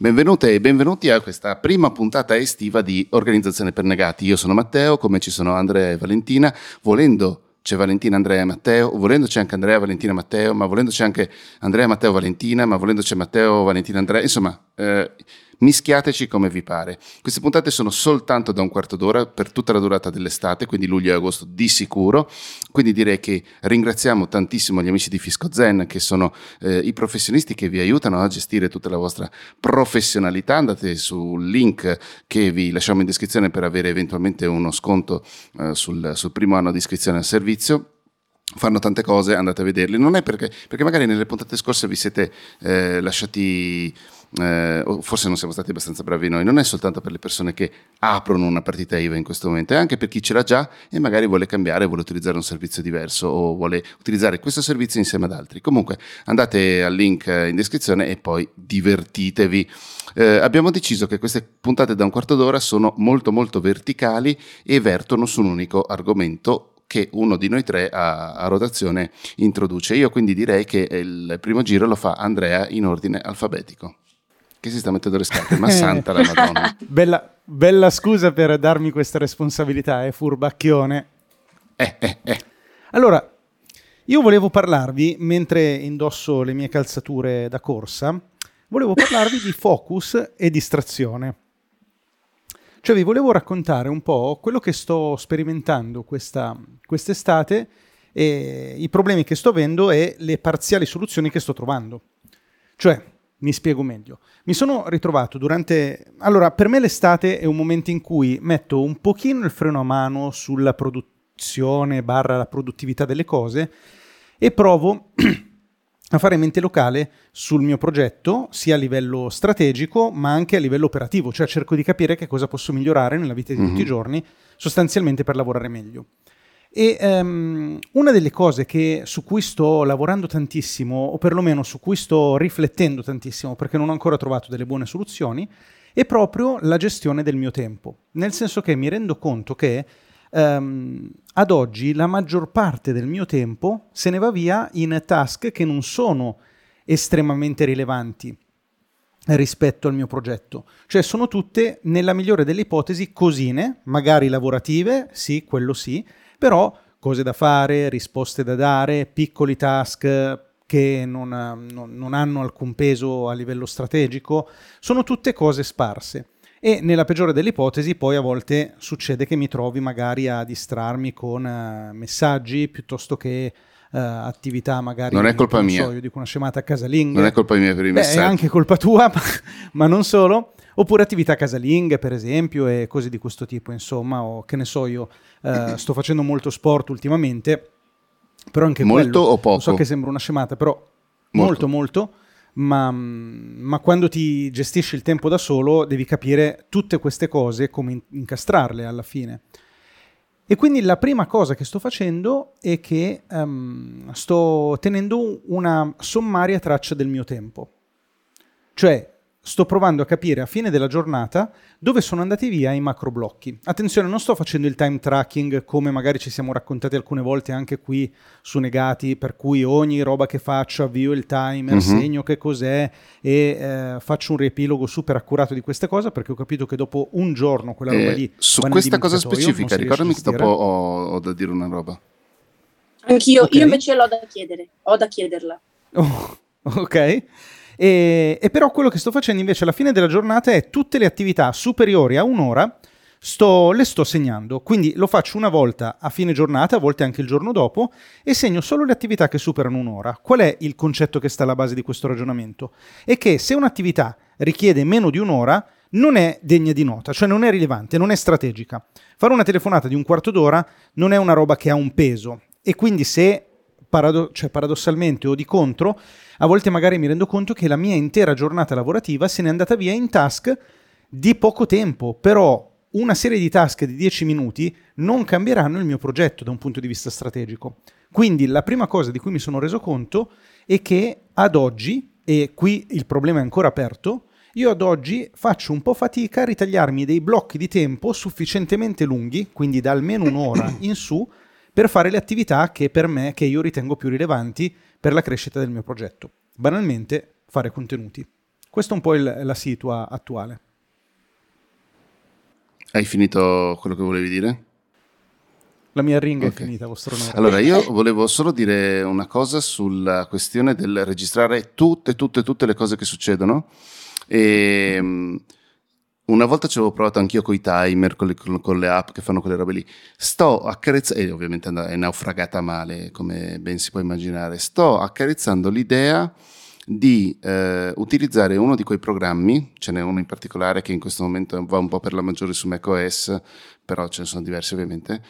Benvenute e benvenuti a questa prima puntata estiva di Organizzazione per Negati. Io sono Matteo, come ci sono Andrea e Valentina. Volendo c'è Valentina, Andrea e Matteo, volendo c'è anche Andrea, Valentina, Matteo, ma volendo c'è anche Andrea, Matteo, Valentina, ma volendo c'è Matteo, Valentina, Andrea. Insomma, eh, mischiateci come vi pare. Queste puntate sono soltanto da un quarto d'ora per tutta la durata dell'estate, quindi luglio e agosto di sicuro. Quindi direi che ringraziamo tantissimo gli amici di Fisco Zen, che sono eh, i professionisti che vi aiutano a gestire tutta la vostra professionalità. Andate sul link che vi lasciamo in descrizione per avere eventualmente uno sconto eh, sul, sul primo anno di iscrizione al servizio fanno tante cose, andate a vederli. Non è perché, perché magari nelle puntate scorse vi siete eh, lasciati eh, forse non siamo stati abbastanza bravi noi, non è soltanto per le persone che aprono una partita IVA in questo momento, è anche per chi ce l'ha già e magari vuole cambiare, vuole utilizzare un servizio diverso o vuole utilizzare questo servizio insieme ad altri. Comunque andate al link in descrizione e poi divertitevi. Eh, abbiamo deciso che queste puntate da un quarto d'ora sono molto molto verticali e vertono su un unico argomento che uno di noi tre a, a, rotazione introduce. Io quindi direi che il primo giro lo fa Andrea in ordine alfabetico che si sta mettendo le scarpe, ma santa la Madonna. bella, bella, scusa per darmi questa responsabilità, eh, furbacchione. Eh, eh, eh. Allora, io volevo parlarvi, mentre indosso le mie calzature da corsa, volevo parlarvi di focus e distrazione. Cioè vi volevo raccontare un po' quello che sto sperimentando questa, quest'estate, e i problemi che sto avendo e le parziali soluzioni che sto trovando. Cioè, mi spiego meglio. Mi sono ritrovato durante... Allora, per me l'estate è un momento in cui metto un pochino il freno a mano sulla produzione barra la produttività delle cose e provo a fare mente locale sul mio progetto, sia a livello strategico ma anche a livello operativo, cioè cerco di capire che cosa posso migliorare nella vita di mm-hmm. tutti i mhm. giorni, sostanzialmente per lavorare meglio. E um, una delle cose che, su cui sto lavorando tantissimo, o perlomeno su cui sto riflettendo tantissimo, perché non ho ancora trovato delle buone soluzioni, è proprio la gestione del mio tempo. Nel senso che mi rendo conto che um, ad oggi la maggior parte del mio tempo se ne va via in task che non sono estremamente rilevanti rispetto al mio progetto. Cioè sono tutte, nella migliore delle ipotesi, cosine, magari lavorative, sì, quello sì, però cose da fare, risposte da dare, piccoli task che non, non, non hanno alcun peso a livello strategico, sono tutte cose sparse. E nella peggiore delle ipotesi poi a volte succede che mi trovi magari a distrarmi con uh, messaggi piuttosto che uh, attività magari... Non è colpa non mia. So, io dico una scemata casalinga. Non è colpa mia per i Beh, messaggi. È anche colpa tua, ma, ma non solo. Oppure attività casalinghe, per esempio, e cose di questo tipo, insomma, o che ne so io, uh, sto facendo molto sport ultimamente, però anche molto quello, o poco? so che sembra una scemata, però molto, molto, molto ma, ma, quando ti gestisci il tempo da solo devi capire tutte queste cose, come incastrarle alla fine. E quindi la prima cosa che sto facendo è che um, sto tenendo una sommaria traccia del mio tempo. Cioè, sto provando a capire a fine della giornata dove sono andati via i macro blocchi. Attenzione, non sto facendo il time tracking come magari ci siamo raccontati alcune volte anche qui su Negati, per cui ogni roba che faccio avvio il timer, uh-huh. segno che cos'è e eh, faccio un riepilogo super accurato di questa cosa perché ho capito che dopo un giorno quella roba eh, lì... Su questa cosa specifica, ricordami che dopo ho, ho, da dire una roba. Anch'io, okay. io invece l'ho da chiedere, ho da chiederla. Oh, ok. E, e, però quello che sto facendo invece alla fine della giornata è tutte le attività superiori a un'ora sto, le sto segnando. Quindi lo faccio una volta a fine giornata, a volte anche il giorno dopo, e segno solo le attività che superano un'ora. Qual è il concetto che sta alla base di questo ragionamento? È che se un'attività richiede meno di un'ora, non è degna di nota, cioè non è rilevante, non è strategica. Fare una telefonata di un quarto d'ora non è una roba che ha un peso e quindi se parado- cioè paradossalmente o di contro a volte magari mi rendo conto che la mia intera giornata lavorativa se n'è andata via in task di poco tempo, però una serie di task di 10 minuti non cambieranno il mio progetto da un punto di vista strategico. Quindi la prima cosa di cui mi sono reso conto è che ad oggi, e qui il problema è ancora aperto, io ad oggi faccio un po' fatica a ritagliarmi dei blocchi di tempo sufficientemente lunghi, quindi da almeno un'ora in su, per fare le attività che per me, che io ritengo più rilevanti per la crescita del mio progetto. Banalmente, fare contenuti. Questa è un po' il, la situa attuale. Hai finito quello che volevi dire? La mia ring okay. è finita, vostro onore. Allora, io volevo solo dire una cosa sulla questione del registrare tutte, tutte, tutte le cose che succedono. E, ehm, una volta ci avevo provato anch'io con i timer, con le, con le, app che fanno quelle robe lì. Sto accarezzando, e ovviamente è naufragata male, come ben si può immaginare. Sto accarezzando l'idea di eh, utilizzare uno di quei programmi, ce n'è uno in particolare che in questo momento va un po' per la maggiore su macOS, però ce ne sono diversi ovviamente,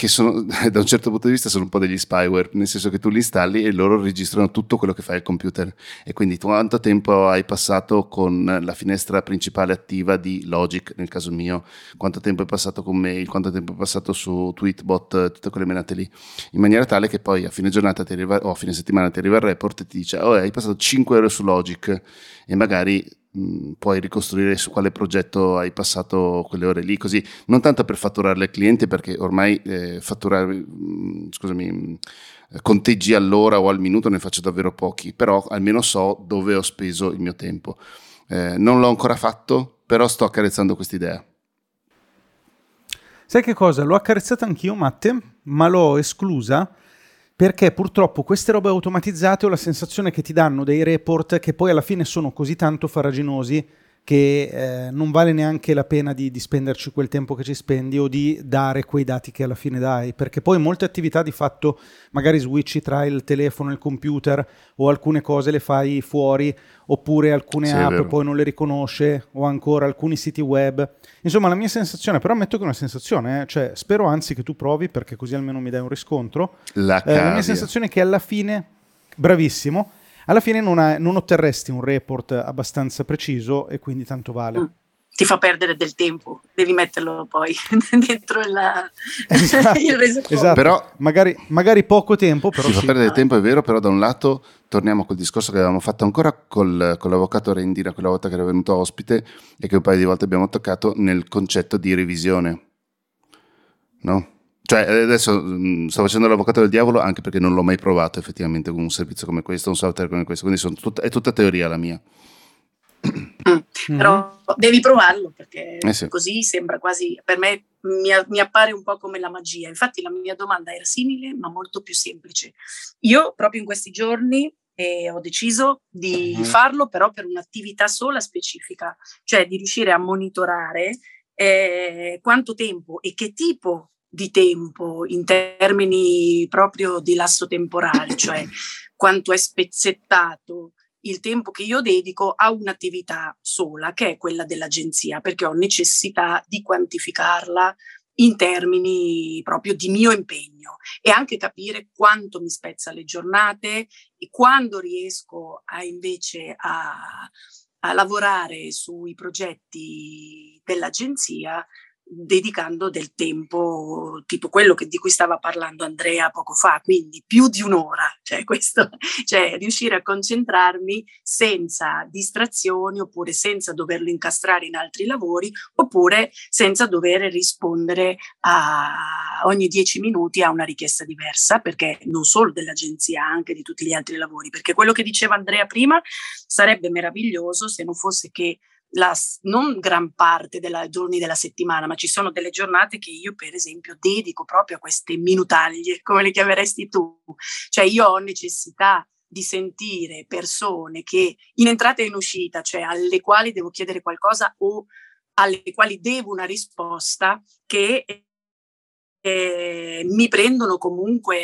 che sono, da un certo punto di vista sono un po' degli spyware, nel senso che tu li installi e loro registrano tutto quello che fa il computer. E quindi quanto tempo hai passato con la finestra principale attiva di Logic, nel caso mio, quanto tempo hai passato con mail, quanto tempo hai passato su Tweetbot, tutte quelle menate lì, in maniera tale che poi a fine giornata arriva, o a fine settimana ti arriva il report e ti dice, oh, hai passato 5 ore su Logic. E magari Mm, puoi ricostruire su quale progetto hai passato quelle ore lì, così non tanto per fatturarle al cliente, perché ormai eh, fatturare, mm, scusami, mm, conteggi all'ora o al minuto ne faccio davvero pochi, però almeno so dove ho speso il mio tempo. Eh, non l'ho ancora fatto, però sto accarezzando quest'idea. Sai che cosa? L'ho accarezzata anch'io, Matte, ma l'ho esclusa perché purtroppo queste robe automatizzate ho la sensazione che ti danno dei report che poi alla fine sono così tanto faraginosi che eh, non vale neanche la pena di, di, spenderci quel tempo che ci spendi o di dare quei dati che alla fine dai, perché poi molte attività di fatto magari switchi tra il telefono e il computer o alcune cose le fai fuori oppure alcune sì, app poi non le riconosce o ancora alcuni siti web. Insomma la mia sensazione, però ammetto che è una sensazione, eh, cioè spero anzi che tu provi perché così almeno mi dai un riscontro. La, eh, la mia sensazione è che alla fine, bravissimo, alla fine non, ha, non, otterresti un report abbastanza preciso e quindi tanto vale. Mm. Ti fa perdere del tempo, devi metterlo poi dentro la, esatto, il resoconto. Esatto. Però, magari, magari, poco tempo, però. Ti sì. fa perdere tempo, è vero, però da un lato torniamo col discorso che avevamo fatto ancora col, con l'avvocato Rendira, quella volta che era venuto ospite e che un paio di volte abbiamo toccato nel concetto di revisione. No? Cioè, adesso mh, sto facendo l'avvocato del diavolo anche perché non l'ho mai provato effettivamente con un servizio come questo, un software come questo, quindi tut- è tutta teoria la mia. Mm. Però devi provarlo perché eh sì. così sembra quasi, per me mi, mi, appare un po' come la magia. Infatti la mia domanda era simile ma molto più semplice. Io proprio in questi giorni eh, ho deciso di uh-huh. farlo però per un'attività sola specifica, cioè di riuscire a monitorare eh, quanto tempo e che tipo di tempo in termini proprio di lasso temporale, cioè quanto è spezzettato il tempo che io dedico a un'attività sola, che è quella dell'agenzia, perché ho necessità di quantificarla in termini proprio di mio impegno e anche capire quanto mi spezza le giornate e quando riesco a invece a, a lavorare sui progetti dell'agenzia dedicando del tempo, tipo quello che, di cui stava parlando Andrea poco fa, quindi più di un'ora, cioè, questo, cioè riuscire a concentrarmi senza distrazioni oppure senza doverlo incastrare in altri lavori oppure senza dover rispondere a ogni dieci minuti a una richiesta diversa, perché non solo dell'agenzia, anche di tutti gli altri lavori, perché quello che diceva Andrea prima sarebbe meraviglioso se non fosse che la, non gran parte dei giorni della settimana, ma ci sono delle giornate che io, per esempio, dedico proprio a queste minutaglie, come le chiameresti tu. Cioè io ho necessità di sentire persone che in entrata e in uscita, cioè alle quali devo chiedere qualcosa o alle quali devo una risposta, che eh, mi prendono comunque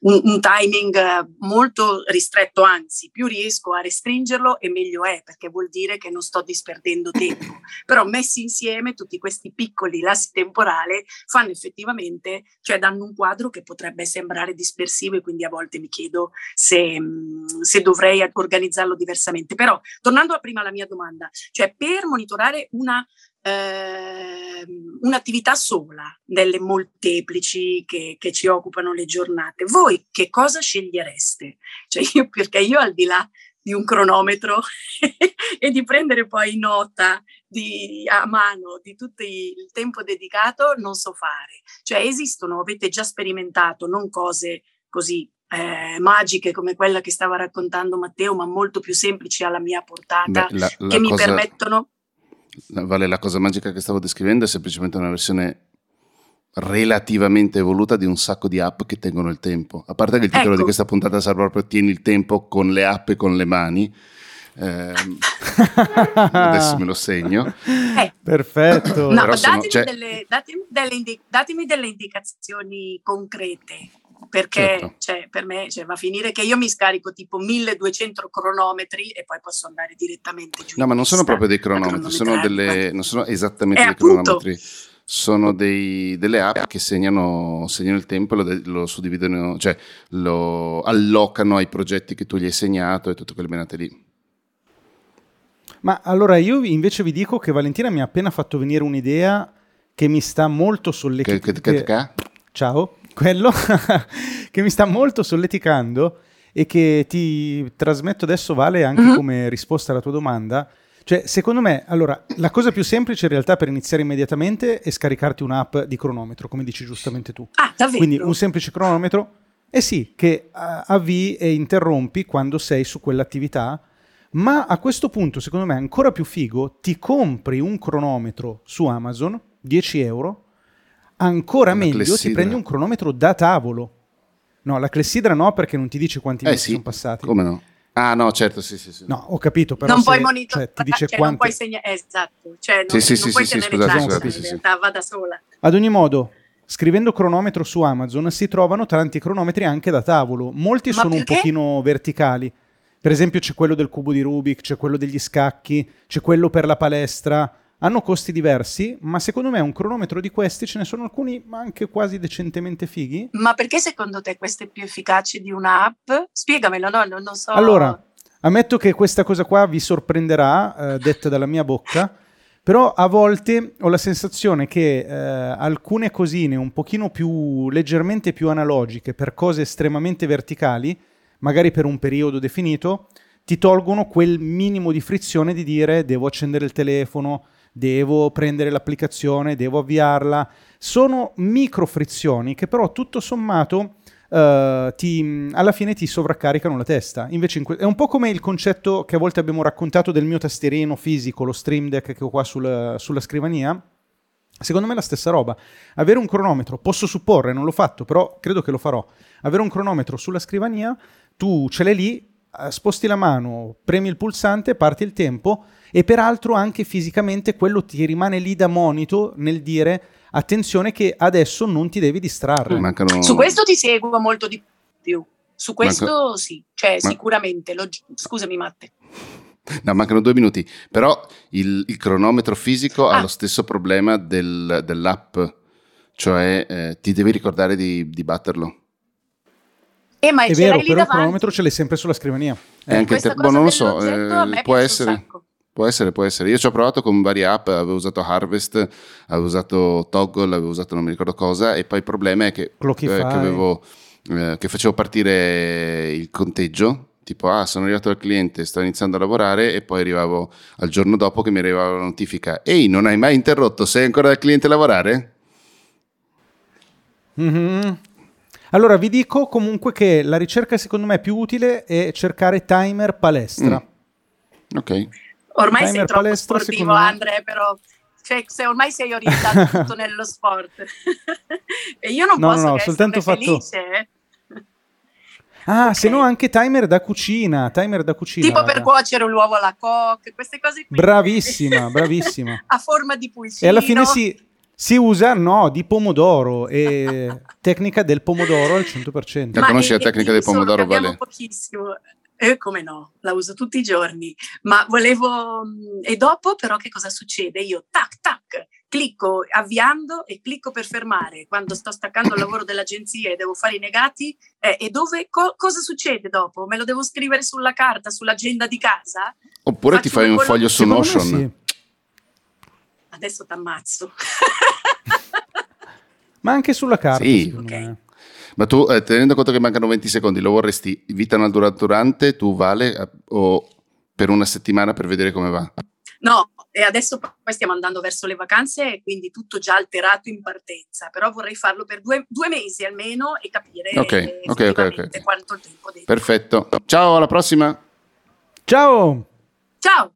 un, un, timing molto ristretto, anzi più riesco a restringerlo e meglio è perché vuol dire che non sto disperdendo tempo. Però messi insieme tutti questi piccoli lassi temporali fanno effettivamente, cioè danno un quadro che potrebbe sembrare dispersivo e quindi a volte mi chiedo se, se dovrei organizzarlo diversamente. Però tornando a prima alla mia domanda, cioè per monitorare una eh, un'attività sola delle molteplici che, che, ci occupano le giornate. Voi che cosa scegliereste? Cioè io, perché io al di là di un cronometro e di prendere poi nota di, a mano di tutto il tempo dedicato non so fare. Cioè esistono, avete già sperimentato, non cose così eh, magiche come quella che stava raccontando Matteo, ma molto più semplici alla mia portata, Beh, la, la che cosa, mi permettono... Vale, la cosa magica che stavo descrivendo è semplicemente una versione relativamente evoluta di un sacco di app che tengono il tempo. A parte che il titolo ecco. di questa puntata sarà proprio Tieni il tempo con le app e con le mani. Eh, adesso me lo segno. Eh. Perfetto. No, datemi, cioè... delle, datemi, delle indi- datemi, delle, indicazioni concrete. Perché certo. cioè, per me cioè, va a finire che io mi scarico tipo 1200 cronometri e poi posso andare direttamente giù. No, ma non sono proprio dei cronometri, sono delle, non sono esattamente eh, dei appunto, cronometri sono dei, delle app che segnano, segnano il tempo e lo, lo, suddividono, cioè lo allocano ai progetti che tu gli hai segnato e tutte quelle menate lì. Ma allora io invece vi dico che Valentina mi ha appena fatto venire un'idea che mi sta molto che, Ciao, quello che mi sta molto solleticando e che ti trasmetto adesso Vale anche uh-huh. come risposta alla tua domanda cioè, secondo me, allora, la cosa più semplice in realtà per iniziare immediatamente è scaricarti un'app di cronometro, come dici giustamente tu. Ah, davvero? Quindi un semplice cronometro, eh sì, che avvii e interrompi quando sei su quell'attività, ma a questo punto, secondo me, ancora più figo, ti compri un cronometro su Amazon, 10 euro, ancora Una meglio clessidra. ti prendi un cronometro da tavolo. No, la clessidra no, perché non ti dice quanti eh mesi sì, sono passati. Come no? Ah no, certo, sì, sì, sì. No, ho capito, però non se, puoi monitorare, cioè, ti dice cioè, quanti... non puoi segnare, esatto, cioè non, sì, sì, non puoi sì, tenere scusate, scusate, in realtà va da sola. Ad ogni modo, scrivendo cronometro su Amazon si trovano tanti cronometri anche da tavolo, molti Ma sono perché? un pochino verticali. Per esempio c'è quello del cubo di Rubik, c'è quello degli scacchi, c'è quello per la palestra. Hanno costi diversi, ma secondo me un cronometro di questi ce ne sono alcuni anche quasi decentemente fighi. Ma perché secondo te questo è più efficace di un'app? Spiegamelo, no, non, non so. Allora, Ammetto che questa cosa qua vi sorprenderà, eh, detta dalla mia bocca, però a volte ho la sensazione che eh, alcune cosine un pochino più leggermente più analogiche per cose estremamente verticali, magari per un periodo definito, ti tolgono quel minimo di frizione di dire devo accendere il telefono, devo prendere l'applicazione, devo avviarla. Sono micro frizioni che però tutto sommato uh, ti, alla fine ti sovraccaricano la testa. Invece que- è un po' come il concetto che a volte abbiamo raccontato del mio tastierino fisico, lo Stream Deck che ho qua sul, sulla scrivania. Secondo me è la stessa roba. Avere un cronometro, posso supporre, non l'ho fatto, però credo che lo farò. Avere un cronometro sulla scrivania, tu ce l'hai lì, sposti la mano, premi il pulsante, parti il tempo e peraltro anche fisicamente quello ti rimane lì da monito nel dire attenzione che adesso non ti devi distrarre. Mancano... Su questo ti seguo molto di più. Su questo Manca... sì, cioè Ma... sicuramente. Lo... Scusami Matte. No, mancano due minuti, però il, il cronometro fisico ah. ha lo stesso problema del, dell'app, cioè eh, ti devi ricordare di, di batterlo. Eh, ma è vero, però davanti. il cronometro ce l'hai sempre sulla scrivania. Eh, anche te, boh, non lo so, eh, può essere. Può essere, può essere. Io ci ho provato con varie app, avevo usato Harvest, avevo usato Toggle, avevo usato non mi ricordo cosa, e poi il problema è che, eh, che, avevo, eh, che facevo partire il conteggio, tipo ah sono arrivato al cliente, sto iniziando a lavorare e poi arrivavo al giorno dopo che mi arrivava la notifica, ehi non hai mai interrotto, sei ancora dal cliente a lavorare? Mm-hmm. Allora vi dico comunque che la ricerca secondo me più utile è cercare timer palestra. Mm. Ok. Ormai sei troppo palestra, sportivo, Andrea, però cioè, se ormai sei orientato tutto nello sport. e io non no, posso no, no, soltanto fatto... felice. Eh. Ah, okay. se no anche timer da cucina, timer da cucina. Tipo per cuocere l'uovo alla coque, queste cose qui. Bravissima, bravissima. A forma di pulcino. E alla fine si, si usa, no, di pomodoro, e tecnica del pomodoro al 100%. La conosci la tecnica del pomodoro, Vale? pochissimo. Eh, come no, la uso tutti i giorni, ma volevo... Mm, e dopo però che cosa succede? Io tac tac, clicco avviando e clicco per fermare quando sto staccando il lavoro dell'agenzia e devo fare i negati eh, e dove co- cosa succede dopo? Me lo devo scrivere sulla carta, sull'agenda di casa? Oppure Faccio ti fai un foglio su Notion? Sì. Adesso t'ammazzo. Ma anche sulla carta. Sì, ok. Ma tu, eh, tenendo conto che mancano 20 secondi, lo vorresti vita naturale durante, tu vale, eh, o per una settimana per vedere come va? No, e adesso poi stiamo andando verso le vacanze e quindi tutto già alterato in partenza, però vorrei farlo per due, due mesi almeno e capire okay, okay, okay, quanto tempo devo. Perfetto. Ciao, alla prossima. Ciao. Ciao.